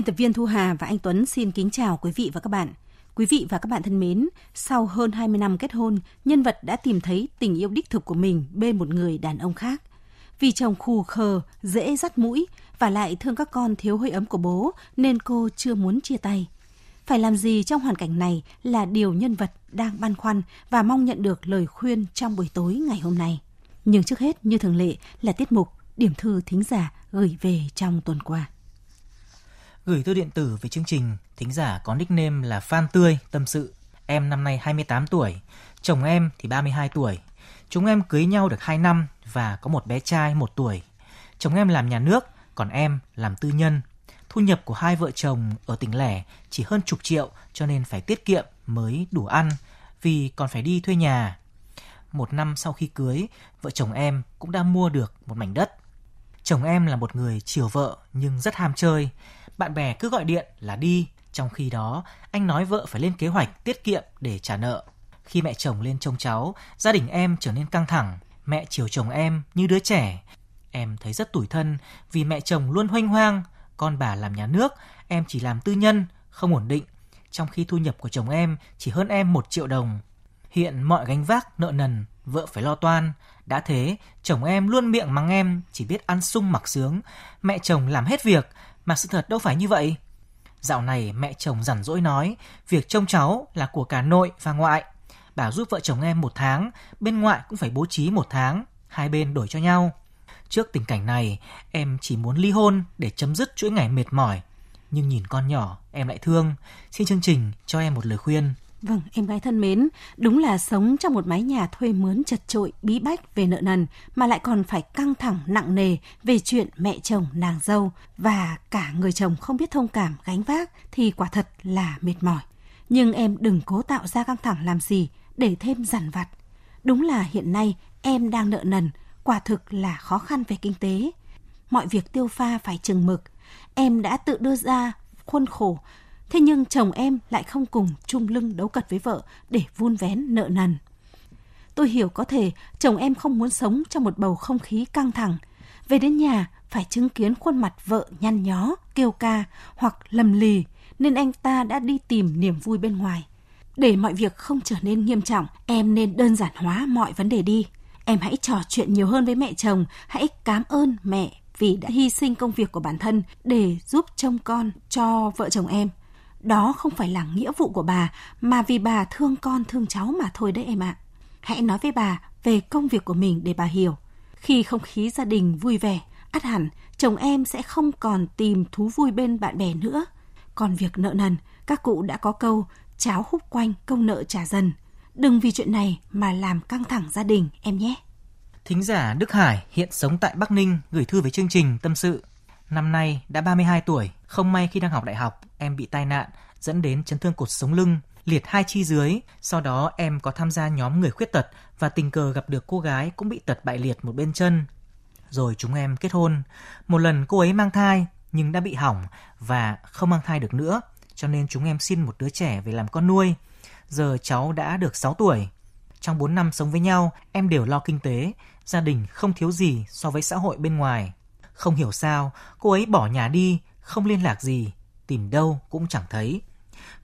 Biên tập viên Thu Hà và anh Tuấn xin kính chào quý vị và các bạn. Quý vị và các bạn thân mến, sau hơn 20 năm kết hôn, nhân vật đã tìm thấy tình yêu đích thực của mình bên một người đàn ông khác. Vì chồng khù khờ, dễ dắt mũi và lại thương các con thiếu hơi ấm của bố nên cô chưa muốn chia tay. Phải làm gì trong hoàn cảnh này là điều nhân vật đang băn khoăn và mong nhận được lời khuyên trong buổi tối ngày hôm nay. Nhưng trước hết, như thường lệ, là tiết mục Điểm thư thính giả gửi về trong tuần qua gửi thư điện tử về chương trình, thính giả có nickname là Phan Tươi tâm sự. Em năm nay 28 tuổi, chồng em thì 32 tuổi. Chúng em cưới nhau được 2 năm và có một bé trai 1 tuổi. Chồng em làm nhà nước, còn em làm tư nhân. Thu nhập của hai vợ chồng ở tỉnh lẻ chỉ hơn chục triệu cho nên phải tiết kiệm mới đủ ăn vì còn phải đi thuê nhà. Một năm sau khi cưới, vợ chồng em cũng đã mua được một mảnh đất. Chồng em là một người chiều vợ nhưng rất ham chơi, bạn bè cứ gọi điện là đi, trong khi đó anh nói vợ phải lên kế hoạch tiết kiệm để trả nợ. Khi mẹ chồng lên trông cháu, gia đình em trở nên căng thẳng, mẹ chiều chồng em như đứa trẻ. Em thấy rất tủi thân vì mẹ chồng luôn hoanh hoang, con bà làm nhà nước, em chỉ làm tư nhân, không ổn định, trong khi thu nhập của chồng em chỉ hơn em một triệu đồng. Hiện mọi gánh vác nợ nần, vợ phải lo toan. Đã thế, chồng em luôn miệng mắng em, chỉ biết ăn sung mặc sướng. Mẹ chồng làm hết việc, mà sự thật đâu phải như vậy. Dạo này mẹ chồng rảnh rỗi nói, việc trông cháu là của cả nội và ngoại. Bảo giúp vợ chồng em một tháng, bên ngoại cũng phải bố trí một tháng, hai bên đổi cho nhau. Trước tình cảnh này, em chỉ muốn ly hôn để chấm dứt chuỗi ngày mệt mỏi. Nhưng nhìn con nhỏ, em lại thương. Xin chương trình cho em một lời khuyên. Vâng, em gái thân mến, đúng là sống trong một mái nhà thuê mướn chật trội, bí bách về nợ nần mà lại còn phải căng thẳng nặng nề về chuyện mẹ chồng nàng dâu và cả người chồng không biết thông cảm gánh vác thì quả thật là mệt mỏi. Nhưng em đừng cố tạo ra căng thẳng làm gì để thêm dằn vặt. Đúng là hiện nay em đang nợ nần, quả thực là khó khăn về kinh tế. Mọi việc tiêu pha phải chừng mực. Em đã tự đưa ra khuôn khổ Thế nhưng chồng em lại không cùng chung lưng đấu cật với vợ để vun vén nợ nần. Tôi hiểu có thể chồng em không muốn sống trong một bầu không khí căng thẳng. Về đến nhà phải chứng kiến khuôn mặt vợ nhăn nhó, kêu ca hoặc lầm lì nên anh ta đã đi tìm niềm vui bên ngoài. Để mọi việc không trở nên nghiêm trọng, em nên đơn giản hóa mọi vấn đề đi. Em hãy trò chuyện nhiều hơn với mẹ chồng, hãy cảm ơn mẹ vì đã hy sinh công việc của bản thân để giúp trông con cho vợ chồng em. Đó không phải là nghĩa vụ của bà, mà vì bà thương con thương cháu mà thôi đấy em ạ. Hãy nói với bà về công việc của mình để bà hiểu. Khi không khí gia đình vui vẻ, ắt hẳn chồng em sẽ không còn tìm thú vui bên bạn bè nữa. Còn việc nợ nần, các cụ đã có câu cháo hút quanh công nợ trả dần. Đừng vì chuyện này mà làm căng thẳng gia đình em nhé. Thính giả Đức Hải hiện sống tại Bắc Ninh gửi thư với chương trình tâm sự. Năm nay đã 32 tuổi, không may khi đang học đại học, em bị tai nạn dẫn đến chấn thương cột sống lưng, liệt hai chi dưới. Sau đó em có tham gia nhóm người khuyết tật và tình cờ gặp được cô gái cũng bị tật bại liệt một bên chân. Rồi chúng em kết hôn. Một lần cô ấy mang thai nhưng đã bị hỏng và không mang thai được nữa, cho nên chúng em xin một đứa trẻ về làm con nuôi. Giờ cháu đã được 6 tuổi. Trong 4 năm sống với nhau, em đều lo kinh tế, gia đình không thiếu gì so với xã hội bên ngoài. Không hiểu sao, cô ấy bỏ nhà đi, không liên lạc gì, tìm đâu cũng chẳng thấy.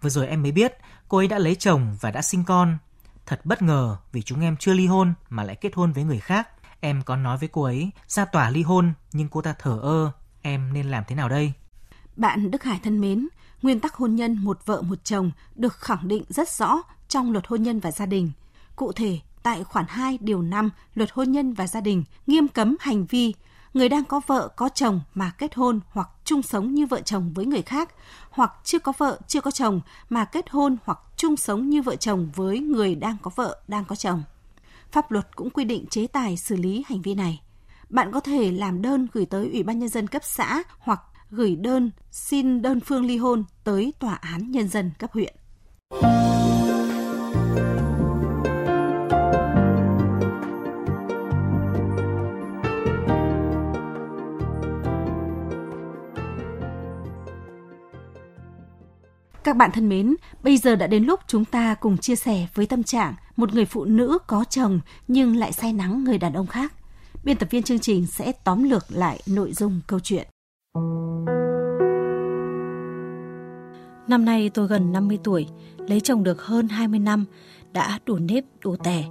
Vừa rồi em mới biết cô ấy đã lấy chồng và đã sinh con. Thật bất ngờ vì chúng em chưa ly hôn mà lại kết hôn với người khác. Em có nói với cô ấy ra tòa ly hôn nhưng cô ta thở ơ. Em nên làm thế nào đây? Bạn Đức Hải thân mến, nguyên tắc hôn nhân một vợ một chồng được khẳng định rất rõ trong luật hôn nhân và gia đình. Cụ thể, tại khoản 2 điều 5 luật hôn nhân và gia đình nghiêm cấm hành vi người đang có vợ có chồng mà kết hôn hoặc chung sống như vợ chồng với người khác, hoặc chưa có vợ chưa có chồng mà kết hôn hoặc chung sống như vợ chồng với người đang có vợ đang có chồng. Pháp luật cũng quy định chế tài xử lý hành vi này. bạn có thể làm đơn gửi tới Ủy ban Nhân dân cấp xã hoặc gửi đơn xin đơn phương ly hôn tới Tòa án Nhân dân cấp huyện. Các bạn thân mến, bây giờ đã đến lúc chúng ta cùng chia sẻ với tâm trạng một người phụ nữ có chồng nhưng lại say nắng người đàn ông khác. Biên tập viên chương trình sẽ tóm lược lại nội dung câu chuyện. Năm nay tôi gần 50 tuổi, lấy chồng được hơn 20 năm, đã đủ nếp, đủ tẻ.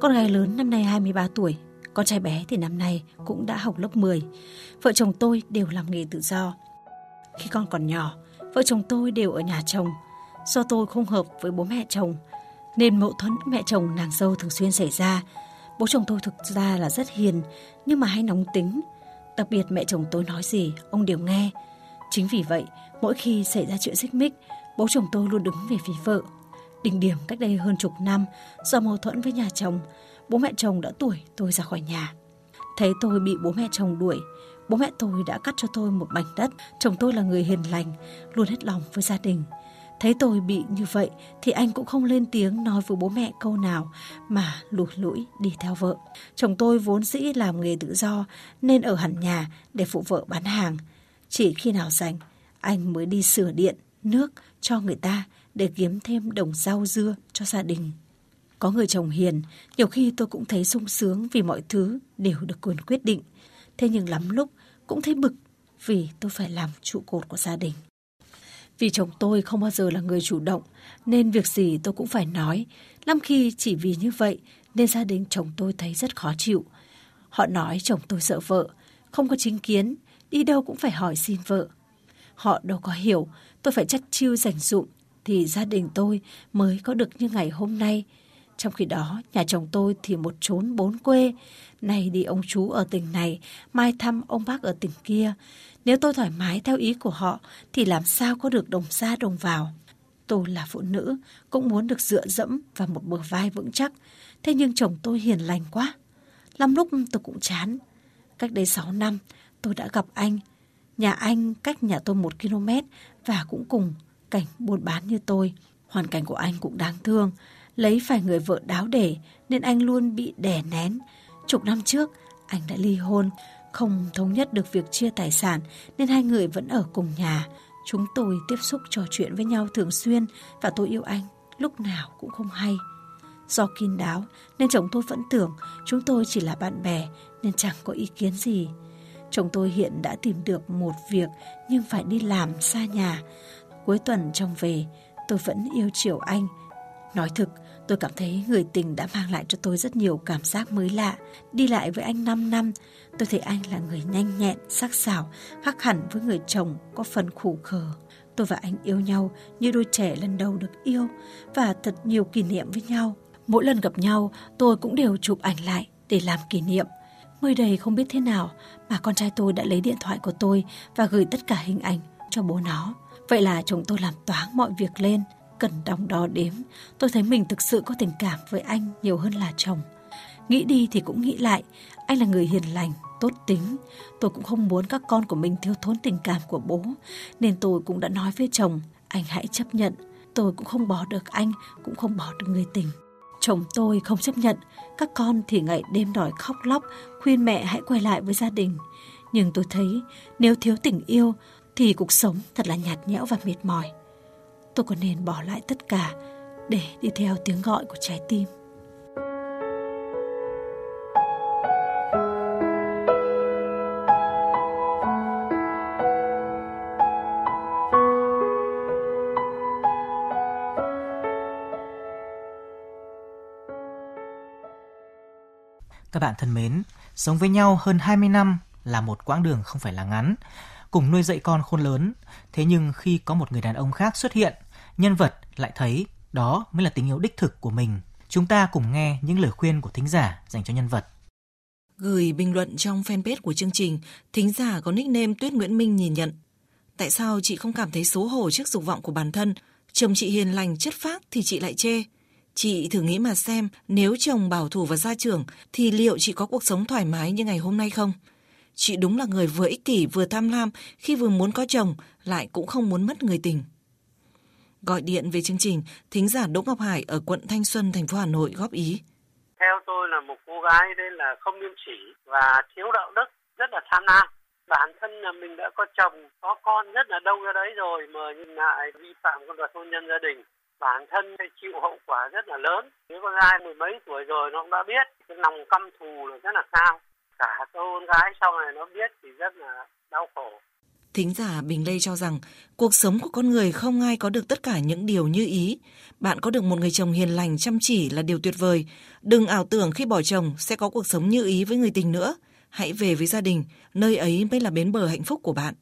Con gái lớn năm nay 23 tuổi, con trai bé thì năm nay cũng đã học lớp 10. Vợ chồng tôi đều làm nghề tự do. Khi con còn nhỏ, vợ chồng tôi đều ở nhà chồng. Do tôi không hợp với bố mẹ chồng, nên mâu thuẫn mẹ chồng nàng dâu thường xuyên xảy ra. Bố chồng tôi thực ra là rất hiền, nhưng mà hay nóng tính. Đặc biệt mẹ chồng tôi nói gì, ông đều nghe. Chính vì vậy, mỗi khi xảy ra chuyện xích mích, bố chồng tôi luôn đứng về phía vợ. Đỉnh điểm cách đây hơn chục năm, do mâu thuẫn với nhà chồng, bố mẹ chồng đã tuổi tôi ra khỏi nhà. Thấy tôi bị bố mẹ chồng đuổi, Bố mẹ tôi đã cắt cho tôi một mảnh đất, chồng tôi là người hiền lành, luôn hết lòng với gia đình. Thấy tôi bị như vậy thì anh cũng không lên tiếng nói với bố mẹ câu nào mà lủi lũi đi theo vợ. Chồng tôi vốn dĩ làm nghề tự do nên ở hẳn nhà để phụ vợ bán hàng. Chỉ khi nào rảnh, anh mới đi sửa điện, nước cho người ta để kiếm thêm đồng rau dưa cho gia đình. Có người chồng hiền, nhiều khi tôi cũng thấy sung sướng vì mọi thứ đều được quyền quyết định. Thế nhưng lắm lúc cũng thấy bực vì tôi phải làm trụ cột của gia đình. Vì chồng tôi không bao giờ là người chủ động nên việc gì tôi cũng phải nói. Lắm khi chỉ vì như vậy nên gia đình chồng tôi thấy rất khó chịu. Họ nói chồng tôi sợ vợ, không có chính kiến, đi đâu cũng phải hỏi xin vợ. Họ đâu có hiểu tôi phải chắc chiêu dành dụng thì gia đình tôi mới có được như ngày hôm nay. Trong khi đó, nhà chồng tôi thì một trốn bốn quê, này đi ông chú ở tỉnh này, mai thăm ông bác ở tỉnh kia. Nếu tôi thoải mái theo ý của họ, thì làm sao có được đồng ra đồng vào. Tôi là phụ nữ, cũng muốn được dựa dẫm và một bờ vai vững chắc. Thế nhưng chồng tôi hiền lành quá. Lắm lúc tôi cũng chán. Cách đây 6 năm, tôi đã gặp anh. Nhà anh cách nhà tôi một km và cũng cùng cảnh buôn bán như tôi. Hoàn cảnh của anh cũng đáng thương. Lấy phải người vợ đáo để nên anh luôn bị đè nén. Chục năm trước, anh đã ly hôn, không thống nhất được việc chia tài sản nên hai người vẫn ở cùng nhà. Chúng tôi tiếp xúc trò chuyện với nhau thường xuyên và tôi yêu anh lúc nào cũng không hay. Do kín đáo nên chồng tôi vẫn tưởng chúng tôi chỉ là bạn bè nên chẳng có ý kiến gì. Chồng tôi hiện đã tìm được một việc nhưng phải đi làm xa nhà. Cuối tuần chồng về, tôi vẫn yêu chiều anh. Nói thực, Tôi cảm thấy người tình đã mang lại cho tôi rất nhiều cảm giác mới lạ. Đi lại với anh 5 năm, tôi thấy anh là người nhanh nhẹn, sắc sảo, khác hẳn với người chồng có phần khủ khờ. Tôi và anh yêu nhau như đôi trẻ lần đầu được yêu và thật nhiều kỷ niệm với nhau. Mỗi lần gặp nhau, tôi cũng đều chụp ảnh lại để làm kỷ niệm. Mới đây không biết thế nào mà con trai tôi đã lấy điện thoại của tôi và gửi tất cả hình ảnh cho bố nó. Vậy là chồng tôi làm toáng mọi việc lên cần đong đo đếm, tôi thấy mình thực sự có tình cảm với anh nhiều hơn là chồng. Nghĩ đi thì cũng nghĩ lại, anh là người hiền lành, tốt tính. Tôi cũng không muốn các con của mình thiếu thốn tình cảm của bố, nên tôi cũng đã nói với chồng, anh hãy chấp nhận. Tôi cũng không bỏ được anh, cũng không bỏ được người tình. Chồng tôi không chấp nhận, các con thì ngày đêm đòi khóc lóc, khuyên mẹ hãy quay lại với gia đình. Nhưng tôi thấy nếu thiếu tình yêu thì cuộc sống thật là nhạt nhẽo và mệt mỏi tôi có nên bỏ lại tất cả để đi theo tiếng gọi của trái tim Các bạn thân mến, sống với nhau hơn 20 năm là một quãng đường không phải là ngắn, cùng nuôi dạy con khôn lớn. Thế nhưng khi có một người đàn ông khác xuất hiện nhân vật lại thấy đó mới là tình yêu đích thực của mình. Chúng ta cùng nghe những lời khuyên của thính giả dành cho nhân vật. Gửi bình luận trong fanpage của chương trình, thính giả có nickname Tuyết Nguyễn Minh nhìn nhận. Tại sao chị không cảm thấy xấu hổ trước dục vọng của bản thân? Chồng chị hiền lành, chất phác thì chị lại chê. Chị thử nghĩ mà xem, nếu chồng bảo thủ và gia trưởng thì liệu chị có cuộc sống thoải mái như ngày hôm nay không? Chị đúng là người vừa ích kỷ vừa tham lam khi vừa muốn có chồng lại cũng không muốn mất người tình. Gọi điện về chương trình, thính giả Đỗ Ngọc Hải ở quận Thanh Xuân, thành phố Hà Nội góp ý. Theo tôi là một cô gái nên là không nghiêm chỉ và thiếu đạo đức, rất là tham lam. Bản thân là mình đã có chồng, có con rất là đông ra đấy rồi mà nhìn lại vi phạm con luật hôn nhân gia đình bản thân phải chịu hậu quả rất là lớn. Nếu con gái mười mấy tuổi rồi nó cũng đã biết cái lòng căm thù là rất là cao. Cả con gái sau này nó biết thì rất là đau khổ. Thính giả Bình Lê cho rằng cuộc sống của con người không ai có được tất cả những điều như ý. Bạn có được một người chồng hiền lành chăm chỉ là điều tuyệt vời. Đừng ảo tưởng khi bỏ chồng sẽ có cuộc sống như ý với người tình nữa. Hãy về với gia đình, nơi ấy mới là bến bờ hạnh phúc của bạn.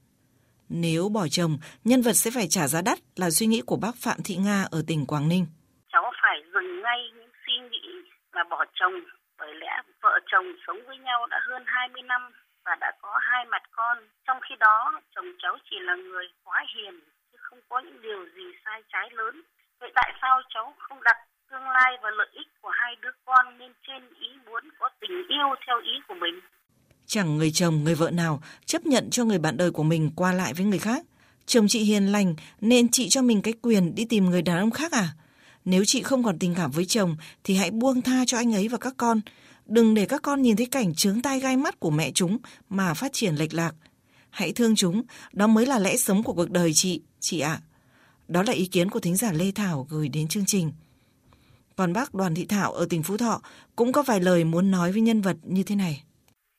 Nếu bỏ chồng, nhân vật sẽ phải trả giá đắt là suy nghĩ của bác Phạm Thị Nga ở tỉnh Quảng Ninh. Cháu phải dừng ngay những suy nghĩ là bỏ chồng bởi lẽ vợ chồng sống với nhau đã hơn 20 năm và đã có hai mặt con. Trong khi đó, chồng cháu chỉ là người quá hiền chứ không có những điều gì sai trái lớn. Vậy tại sao cháu không đặt tương lai và lợi ích của hai đứa con lên trên ý muốn có tình yêu theo ý của mình? Chẳng người chồng, người vợ nào chấp nhận cho người bạn đời của mình qua lại với người khác. Chồng chị hiền lành nên chị cho mình cái quyền đi tìm người đàn ông khác à? Nếu chị không còn tình cảm với chồng thì hãy buông tha cho anh ấy và các con. Đừng để các con nhìn thấy cảnh trướng tai gai mắt của mẹ chúng mà phát triển lệch lạc. Hãy thương chúng, đó mới là lẽ sống của cuộc đời chị, chị ạ. À. Đó là ý kiến của thính giả Lê Thảo gửi đến chương trình. Còn bác Đoàn Thị Thảo ở tỉnh Phú Thọ cũng có vài lời muốn nói với nhân vật như thế này.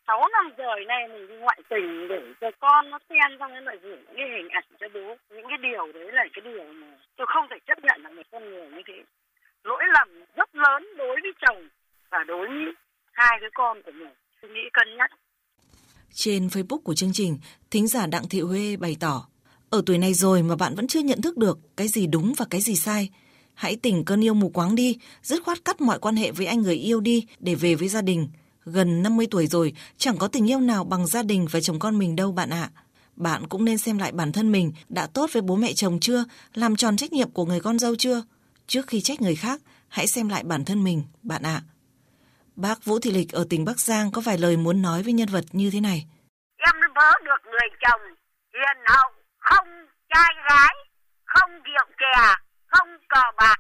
6 năm rồi nay mình đi ngoại tình để cho con nó xem xong nó lại gửi những cái hình ảnh cho bố những cái điều đấy là cái điều mà tôi không thể chấp nhận là một con người như thế lỗi lầm rất lớn đối với chồng và đối với hai đứa con của mình tôi nghĩ cân nhắc trên Facebook của chương trình, thính giả Đặng Thị Huê bày tỏ, ở tuổi này rồi mà bạn vẫn chưa nhận thức được cái gì đúng và cái gì sai. Hãy tỉnh cơn yêu mù quáng đi, dứt khoát cắt mọi quan hệ với anh người yêu đi để về với gia đình gần 50 tuổi rồi, chẳng có tình yêu nào bằng gia đình và chồng con mình đâu bạn ạ. Bạn cũng nên xem lại bản thân mình đã tốt với bố mẹ chồng chưa, làm tròn trách nhiệm của người con dâu chưa. Trước khi trách người khác, hãy xem lại bản thân mình, bạn ạ. Bác Vũ Thị Lịch ở tỉnh Bắc Giang có vài lời muốn nói với nhân vật như thế này. Em vớ được người chồng hiền hậu, không trai gái, không rượu chè, không cờ bạc.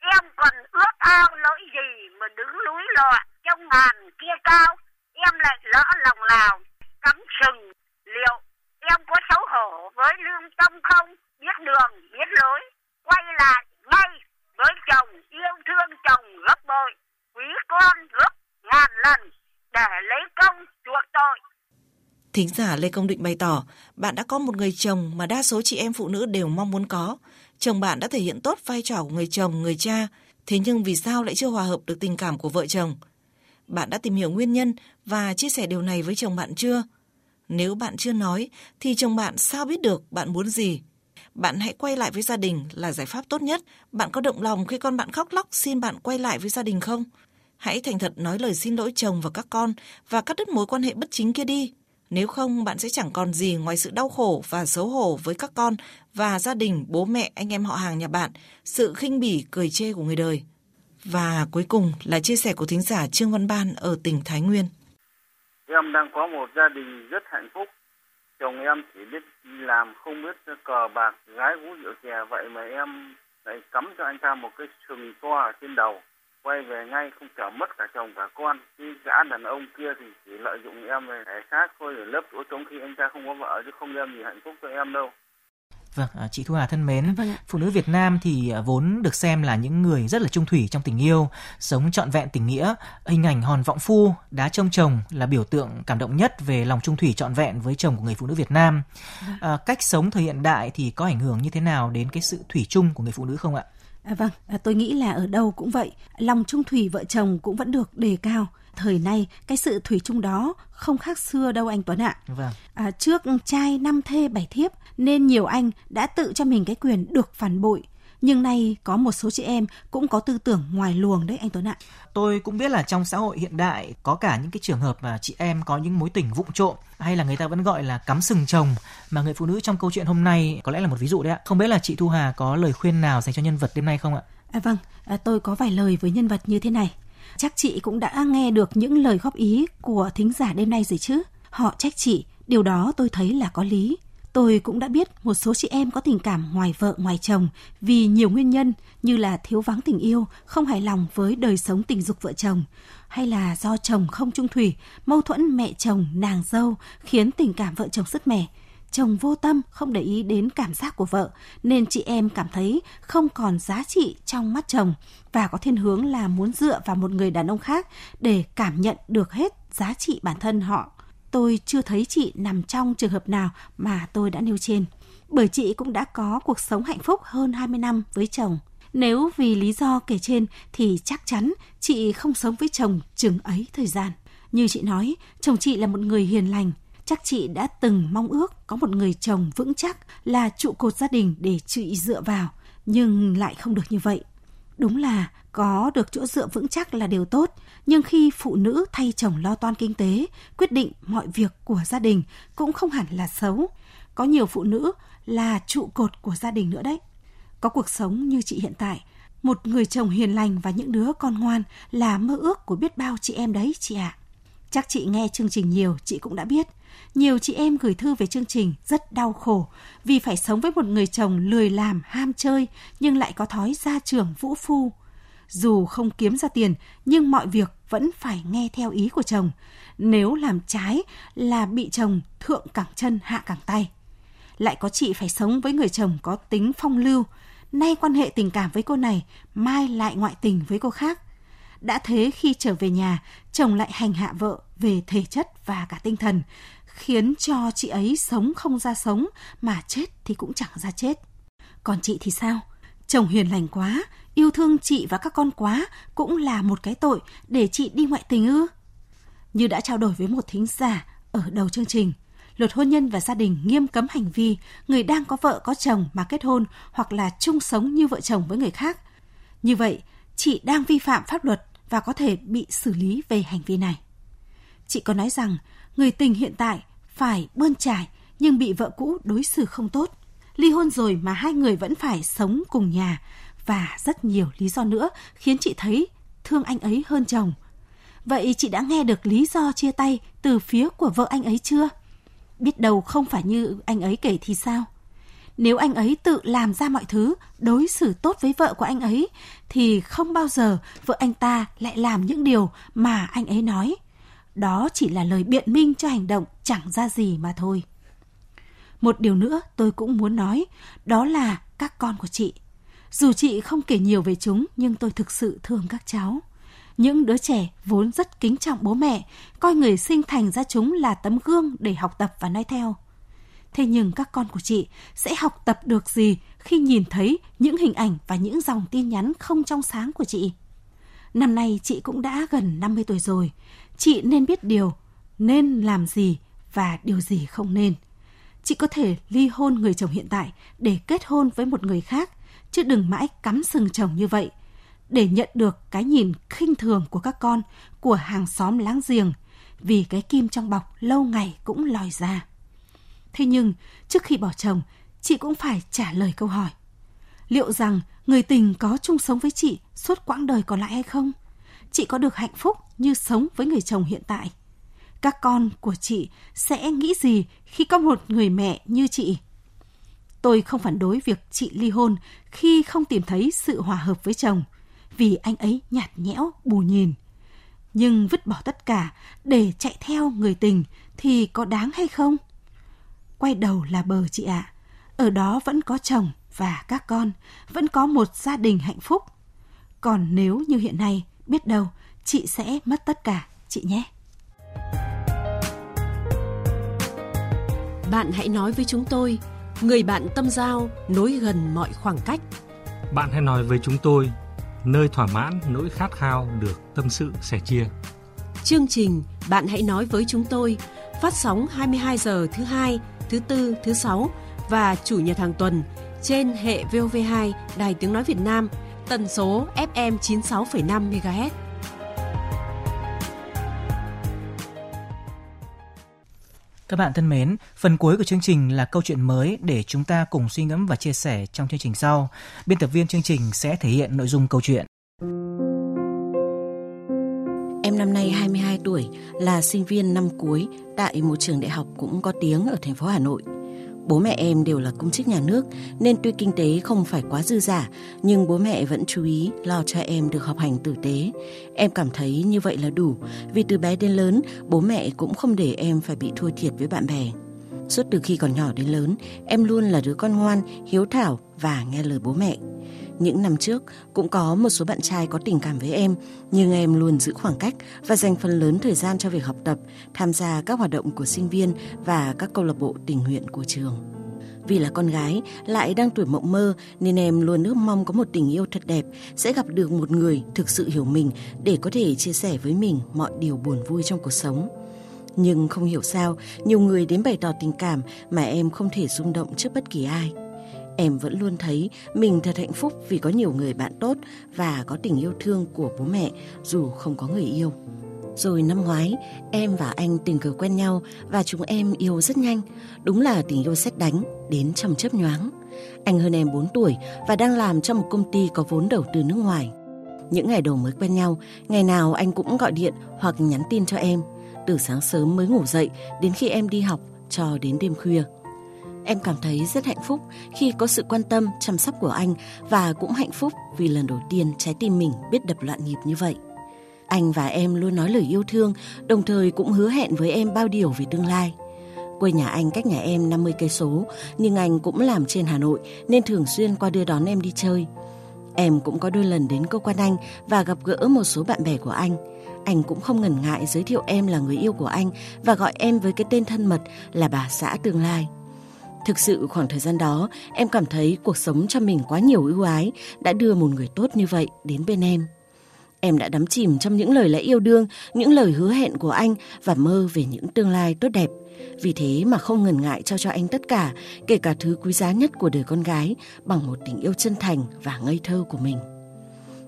Em còn ước ao lỗi gì mà đứng núi lọ trong ngàn kia cao em lại lỡ lòng lào, cắm sừng liệu em có xấu hổ với lương tâm không biết đường biết lối quay lại ngay với chồng yêu thương chồng gấp bội quý con gấp ngàn lần để lấy công chuộc tội Thính giả Lê Công Định bày tỏ, bạn đã có một người chồng mà đa số chị em phụ nữ đều mong muốn có. Chồng bạn đã thể hiện tốt vai trò của người chồng, người cha, thế nhưng vì sao lại chưa hòa hợp được tình cảm của vợ chồng? Bạn đã tìm hiểu nguyên nhân và chia sẻ điều này với chồng bạn chưa? Nếu bạn chưa nói thì chồng bạn sao biết được bạn muốn gì? Bạn hãy quay lại với gia đình là giải pháp tốt nhất. Bạn có động lòng khi con bạn khóc lóc xin bạn quay lại với gia đình không? Hãy thành thật nói lời xin lỗi chồng và các con và cắt đứt mối quan hệ bất chính kia đi. Nếu không, bạn sẽ chẳng còn gì ngoài sự đau khổ và xấu hổ với các con và gia đình, bố mẹ, anh em họ hàng nhà bạn, sự khinh bỉ, cười chê của người đời. Và cuối cùng là chia sẻ của thính giả Trương Văn Ban ở tỉnh Thái Nguyên. Em đang có một gia đình rất hạnh phúc. Chồng em chỉ biết làm, không biết cờ bạc, gái vũ rượu chè. Vậy mà em lại cắm cho anh ta một cái sừng to ở trên đầu. Quay về ngay không chở mất cả chồng cả con. Cái gã đàn ông kia thì chỉ lợi dụng em để khác thôi để lấp chỗ trống khi anh ta không có vợ chứ không đem gì hạnh phúc cho em đâu. Vâng, à, chị Thu Hà thân mến, vâng phụ nữ Việt Nam thì à, vốn được xem là những người rất là trung thủy trong tình yêu, sống trọn vẹn tình nghĩa. Hình ảnh hòn vọng phu, đá trông chồng là biểu tượng cảm động nhất về lòng trung thủy trọn vẹn với chồng của người phụ nữ Việt Nam. Vâng. À, cách sống thời hiện đại thì có ảnh hưởng như thế nào đến cái sự thủy chung của người phụ nữ không ạ? À, vâng, à, tôi nghĩ là ở đâu cũng vậy, lòng trung thủy vợ chồng cũng vẫn được đề cao thời nay cái sự thủy chung đó không khác xưa đâu anh Tuấn ạ. Vâng. À, trước trai năm thê bảy thiếp nên nhiều anh đã tự cho mình cái quyền được phản bội nhưng nay có một số chị em cũng có tư tưởng ngoài luồng đấy anh Tuấn ạ. Tôi cũng biết là trong xã hội hiện đại có cả những cái trường hợp mà chị em có những mối tình vụng trộm hay là người ta vẫn gọi là cắm sừng chồng mà người phụ nữ trong câu chuyện hôm nay có lẽ là một ví dụ đấy ạ. Không biết là chị Thu Hà có lời khuyên nào dành cho nhân vật đêm nay không ạ? À, vâng, à, tôi có vài lời với nhân vật như thế này. Chắc chị cũng đã nghe được những lời góp ý của thính giả đêm nay rồi chứ. Họ trách chị, điều đó tôi thấy là có lý. Tôi cũng đã biết một số chị em có tình cảm ngoài vợ ngoài chồng vì nhiều nguyên nhân như là thiếu vắng tình yêu, không hài lòng với đời sống tình dục vợ chồng, hay là do chồng không trung thủy, mâu thuẫn mẹ chồng, nàng dâu khiến tình cảm vợ chồng sứt mẻ. Chồng vô tâm, không để ý đến cảm giác của vợ, nên chị em cảm thấy không còn giá trị trong mắt chồng và có thiên hướng là muốn dựa vào một người đàn ông khác để cảm nhận được hết giá trị bản thân họ tôi chưa thấy chị nằm trong trường hợp nào mà tôi đã nêu trên. Bởi chị cũng đã có cuộc sống hạnh phúc hơn 20 năm với chồng. Nếu vì lý do kể trên thì chắc chắn chị không sống với chồng chừng ấy thời gian. Như chị nói, chồng chị là một người hiền lành. Chắc chị đã từng mong ước có một người chồng vững chắc là trụ cột gia đình để chị dựa vào, nhưng lại không được như vậy. Đúng là có được chỗ dựa vững chắc là điều tốt, nhưng khi phụ nữ thay chồng lo toan kinh tế, quyết định mọi việc của gia đình cũng không hẳn là xấu. Có nhiều phụ nữ là trụ cột của gia đình nữa đấy. Có cuộc sống như chị hiện tại, một người chồng hiền lành và những đứa con ngoan là mơ ước của biết bao chị em đấy chị ạ. À. Chắc chị nghe chương trình nhiều, chị cũng đã biết. Nhiều chị em gửi thư về chương trình rất đau khổ vì phải sống với một người chồng lười làm, ham chơi nhưng lại có thói gia trưởng vũ phu. Dù không kiếm ra tiền nhưng mọi việc vẫn phải nghe theo ý của chồng. Nếu làm trái là bị chồng thượng cẳng chân hạ cẳng tay. Lại có chị phải sống với người chồng có tính phong lưu, nay quan hệ tình cảm với cô này, mai lại ngoại tình với cô khác. Đã thế khi trở về nhà, chồng lại hành hạ vợ về thể chất và cả tinh thần, khiến cho chị ấy sống không ra sống mà chết thì cũng chẳng ra chết. Còn chị thì sao? Chồng hiền lành quá, yêu thương chị và các con quá cũng là một cái tội để chị đi ngoại tình ư? Như đã trao đổi với một thính giả ở đầu chương trình, luật hôn nhân và gia đình nghiêm cấm hành vi người đang có vợ có chồng mà kết hôn hoặc là chung sống như vợ chồng với người khác. Như vậy, chị đang vi phạm pháp luật và có thể bị xử lý về hành vi này. Chị có nói rằng người tình hiện tại phải bươn trải nhưng bị vợ cũ đối xử không tốt. Ly hôn rồi mà hai người vẫn phải sống cùng nhà và rất nhiều lý do nữa khiến chị thấy thương anh ấy hơn chồng. Vậy chị đã nghe được lý do chia tay từ phía của vợ anh ấy chưa? Biết đâu không phải như anh ấy kể thì sao? Nếu anh ấy tự làm ra mọi thứ, đối xử tốt với vợ của anh ấy, thì không bao giờ vợ anh ta lại làm những điều mà anh ấy nói. Đó chỉ là lời biện minh cho hành động chẳng ra gì mà thôi. Một điều nữa tôi cũng muốn nói, đó là các con của chị. Dù chị không kể nhiều về chúng, nhưng tôi thực sự thương các cháu. Những đứa trẻ vốn rất kính trọng bố mẹ, coi người sinh thành ra chúng là tấm gương để học tập và nói theo. Thế nhưng các con của chị sẽ học tập được gì khi nhìn thấy những hình ảnh và những dòng tin nhắn không trong sáng của chị? Năm nay chị cũng đã gần 50 tuổi rồi. Chị nên biết điều, nên làm gì và điều gì không nên. Chị có thể ly hôn người chồng hiện tại để kết hôn với một người khác, chứ đừng mãi cắm sừng chồng như vậy. Để nhận được cái nhìn khinh thường của các con, của hàng xóm láng giềng, vì cái kim trong bọc lâu ngày cũng lòi ra. Thế nhưng, trước khi bỏ chồng, chị cũng phải trả lời câu hỏi. Liệu rằng người tình có chung sống với chị suốt quãng đời còn lại hay không? Chị có được hạnh phúc như sống với người chồng hiện tại? Các con của chị sẽ nghĩ gì khi có một người mẹ như chị? Tôi không phản đối việc chị ly hôn khi không tìm thấy sự hòa hợp với chồng, vì anh ấy nhạt nhẽo, bù nhìn. Nhưng vứt bỏ tất cả để chạy theo người tình thì có đáng hay không? Quay đầu là bờ chị ạ. À. Ở đó vẫn có chồng và các con, vẫn có một gia đình hạnh phúc. Còn nếu như hiện nay, biết đâu chị sẽ mất tất cả, chị nhé. Bạn hãy nói với chúng tôi, người bạn tâm giao nối gần mọi khoảng cách. Bạn hãy nói với chúng tôi, nơi thỏa mãn nỗi khát khao được tâm sự sẻ chia. Chương trình Bạn hãy nói với chúng tôi phát sóng 22 giờ thứ hai, thứ tư, thứ sáu và chủ nhật hàng tuần trên hệ VOV2 Đài Tiếng Nói Việt Nam, tần số FM 96,5 MHz. Các bạn thân mến, phần cuối của chương trình là câu chuyện mới để chúng ta cùng suy ngẫm và chia sẻ trong chương trình sau. Biên tập viên chương trình sẽ thể hiện nội dung câu chuyện. Em năm nay 22 tuổi, là sinh viên năm cuối tại một trường đại học cũng có tiếng ở thành phố Hà Nội. Bố mẹ em đều là công chức nhà nước nên tuy kinh tế không phải quá dư giả nhưng bố mẹ vẫn chú ý lo cho em được học hành tử tế. Em cảm thấy như vậy là đủ vì từ bé đến lớn bố mẹ cũng không để em phải bị thua thiệt với bạn bè. Suốt từ khi còn nhỏ đến lớn, em luôn là đứa con ngoan, hiếu thảo và nghe lời bố mẹ. Những năm trước cũng có một số bạn trai có tình cảm với em, nhưng em luôn giữ khoảng cách và dành phần lớn thời gian cho việc học tập, tham gia các hoạt động của sinh viên và các câu lạc bộ tình nguyện của trường. Vì là con gái, lại đang tuổi mộng mơ nên em luôn ước mong có một tình yêu thật đẹp, sẽ gặp được một người thực sự hiểu mình để có thể chia sẻ với mình mọi điều buồn vui trong cuộc sống. Nhưng không hiểu sao, nhiều người đến bày tỏ tình cảm mà em không thể rung động trước bất kỳ ai. Em vẫn luôn thấy mình thật hạnh phúc vì có nhiều người bạn tốt và có tình yêu thương của bố mẹ dù không có người yêu. Rồi năm ngoái, em và anh tình cờ quen nhau và chúng em yêu rất nhanh. Đúng là tình yêu xét đánh, đến trong chớp nhoáng. Anh hơn em 4 tuổi và đang làm trong một công ty có vốn đầu tư nước ngoài. Những ngày đầu mới quen nhau, ngày nào anh cũng gọi điện hoặc nhắn tin cho em. Từ sáng sớm mới ngủ dậy đến khi em đi học cho đến đêm khuya. Em cảm thấy rất hạnh phúc khi có sự quan tâm, chăm sóc của anh và cũng hạnh phúc vì lần đầu tiên trái tim mình biết đập loạn nhịp như vậy. Anh và em luôn nói lời yêu thương, đồng thời cũng hứa hẹn với em bao điều về tương lai. Quê nhà anh cách nhà em 50 cây số, nhưng anh cũng làm trên Hà Nội nên thường xuyên qua đưa đón em đi chơi. Em cũng có đôi lần đến cơ quan anh và gặp gỡ một số bạn bè của anh. Anh cũng không ngần ngại giới thiệu em là người yêu của anh và gọi em với cái tên thân mật là bà xã tương lai. Thực sự khoảng thời gian đó, em cảm thấy cuộc sống cho mình quá nhiều ưu ái đã đưa một người tốt như vậy đến bên em. Em đã đắm chìm trong những lời lẽ yêu đương, những lời hứa hẹn của anh và mơ về những tương lai tốt đẹp. Vì thế mà không ngần ngại trao cho anh tất cả, kể cả thứ quý giá nhất của đời con gái bằng một tình yêu chân thành và ngây thơ của mình.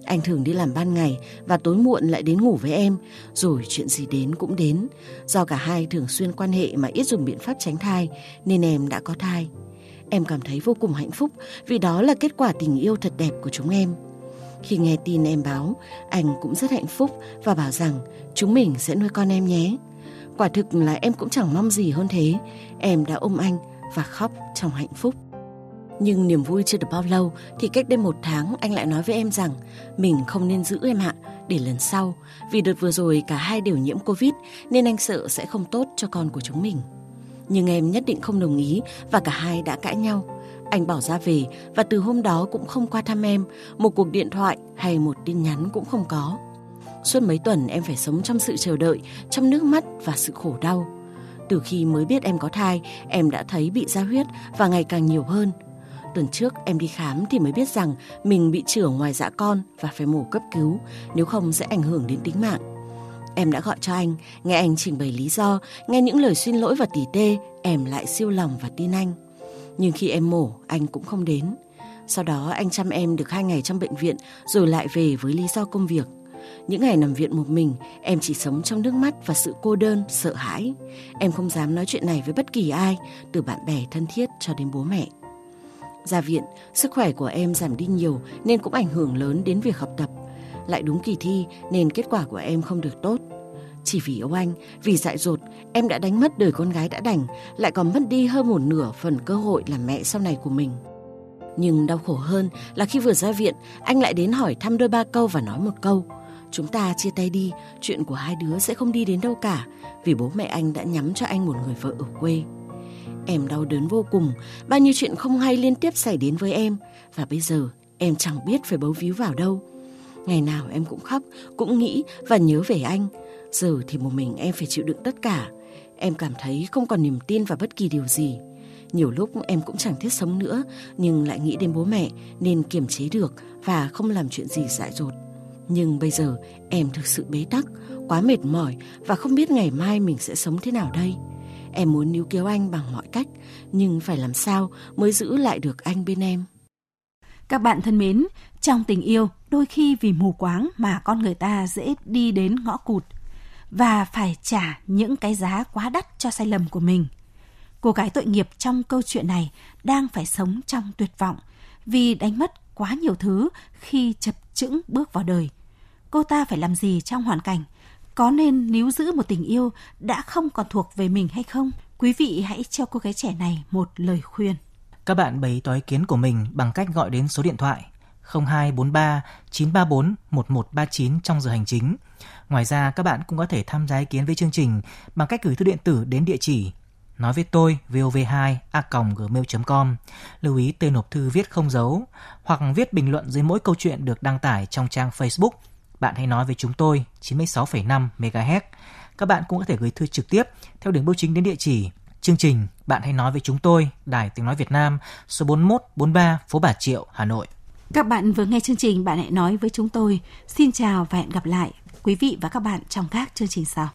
Anh thường đi làm ban ngày và tối muộn lại đến ngủ với em, rồi chuyện gì đến cũng đến. Do cả hai thường xuyên quan hệ mà ít dùng biện pháp tránh thai, nên em đã có thai. Em cảm thấy vô cùng hạnh phúc vì đó là kết quả tình yêu thật đẹp của chúng em. Khi nghe tin em báo, anh cũng rất hạnh phúc và bảo rằng chúng mình sẽ nuôi con em nhé. Quả thực là em cũng chẳng mong gì hơn thế. Em đã ôm anh và khóc trong hạnh phúc. Nhưng niềm vui chưa được bao lâu thì cách đây một tháng anh lại nói với em rằng mình không nên giữ em ạ, để lần sau. Vì đợt vừa rồi cả hai đều nhiễm Covid nên anh sợ sẽ không tốt cho con của chúng mình. Nhưng em nhất định không đồng ý và cả hai đã cãi nhau. Anh bỏ ra về và từ hôm đó cũng không qua thăm em, một cuộc điện thoại hay một tin nhắn cũng không có. Suốt mấy tuần em phải sống trong sự chờ đợi, trong nước mắt và sự khổ đau. Từ khi mới biết em có thai, em đã thấy bị ra huyết và ngày càng nhiều hơn. Tuần trước em đi khám thì mới biết rằng mình bị trưởng ngoài dạ con và phải mổ cấp cứu, nếu không sẽ ảnh hưởng đến tính mạng. Em đã gọi cho anh, nghe anh trình bày lý do, nghe những lời xin lỗi và tỉ tê, em lại siêu lòng và tin anh. Nhưng khi em mổ, anh cũng không đến. Sau đó anh chăm em được hai ngày trong bệnh viện rồi lại về với lý do công việc. Những ngày nằm viện một mình, em chỉ sống trong nước mắt và sự cô đơn, sợ hãi. Em không dám nói chuyện này với bất kỳ ai, từ bạn bè thân thiết cho đến bố mẹ. Ra viện, sức khỏe của em giảm đi nhiều nên cũng ảnh hưởng lớn đến việc học tập. Lại đúng kỳ thi nên kết quả của em không được tốt. Chỉ vì ông anh, vì dại dột, em đã đánh mất đời con gái đã đành, lại còn mất đi hơn một nửa phần cơ hội làm mẹ sau này của mình. Nhưng đau khổ hơn là khi vừa ra viện, anh lại đến hỏi thăm đôi ba câu và nói một câu. Chúng ta chia tay đi, chuyện của hai đứa sẽ không đi đến đâu cả, vì bố mẹ anh đã nhắm cho anh một người vợ ở quê. Em đau đớn vô cùng, bao nhiêu chuyện không hay liên tiếp xảy đến với em và bây giờ em chẳng biết phải bấu víu vào đâu. Ngày nào em cũng khóc, cũng nghĩ và nhớ về anh. Giờ thì một mình em phải chịu đựng tất cả. Em cảm thấy không còn niềm tin vào bất kỳ điều gì. Nhiều lúc em cũng chẳng thiết sống nữa, nhưng lại nghĩ đến bố mẹ nên kiềm chế được và không làm chuyện gì dại dột. Nhưng bây giờ em thực sự bế tắc, quá mệt mỏi và không biết ngày mai mình sẽ sống thế nào đây. Em muốn níu kéo anh bằng mọi cách, nhưng phải làm sao mới giữ lại được anh bên em. Các bạn thân mến, trong tình yêu, đôi khi vì mù quáng mà con người ta dễ đi đến ngõ cụt. và phải trả những cái giá quá đắt cho sai lầm của mình. Cô gái tội nghiệp trong câu chuyện này đang phải sống trong tuyệt vọng vì đánh mất quá nhiều thứ khi chập chững bước vào đời. Cô ta phải làm gì trong hoàn cảnh? Có nên níu giữ một tình yêu đã không còn thuộc về mình hay không? Quý vị hãy cho cô gái trẻ này một lời khuyên. Các bạn bày tỏ ý kiến của mình bằng cách gọi đến số điện thoại 0243 934 1139 trong giờ hành chính. Ngoài ra, các bạn cũng có thể tham gia ý kiến với chương trình bằng cách gửi thư điện tử đến địa chỉ nói với tôi vov2 a gmail.com lưu ý tên nộp thư viết không dấu hoặc viết bình luận dưới mỗi câu chuyện được đăng tải trong trang Facebook bạn hãy nói với chúng tôi 96,5 MHz. Các bạn cũng có thể gửi thư trực tiếp theo đường bưu chính đến địa chỉ chương trình Bạn hãy nói với chúng tôi, Đài Tiếng nói Việt Nam, số 41 43 phố Bà Triệu, Hà Nội. Các bạn vừa nghe chương trình Bạn hãy nói với chúng tôi. Xin chào và hẹn gặp lại quý vị và các bạn trong các chương trình sau.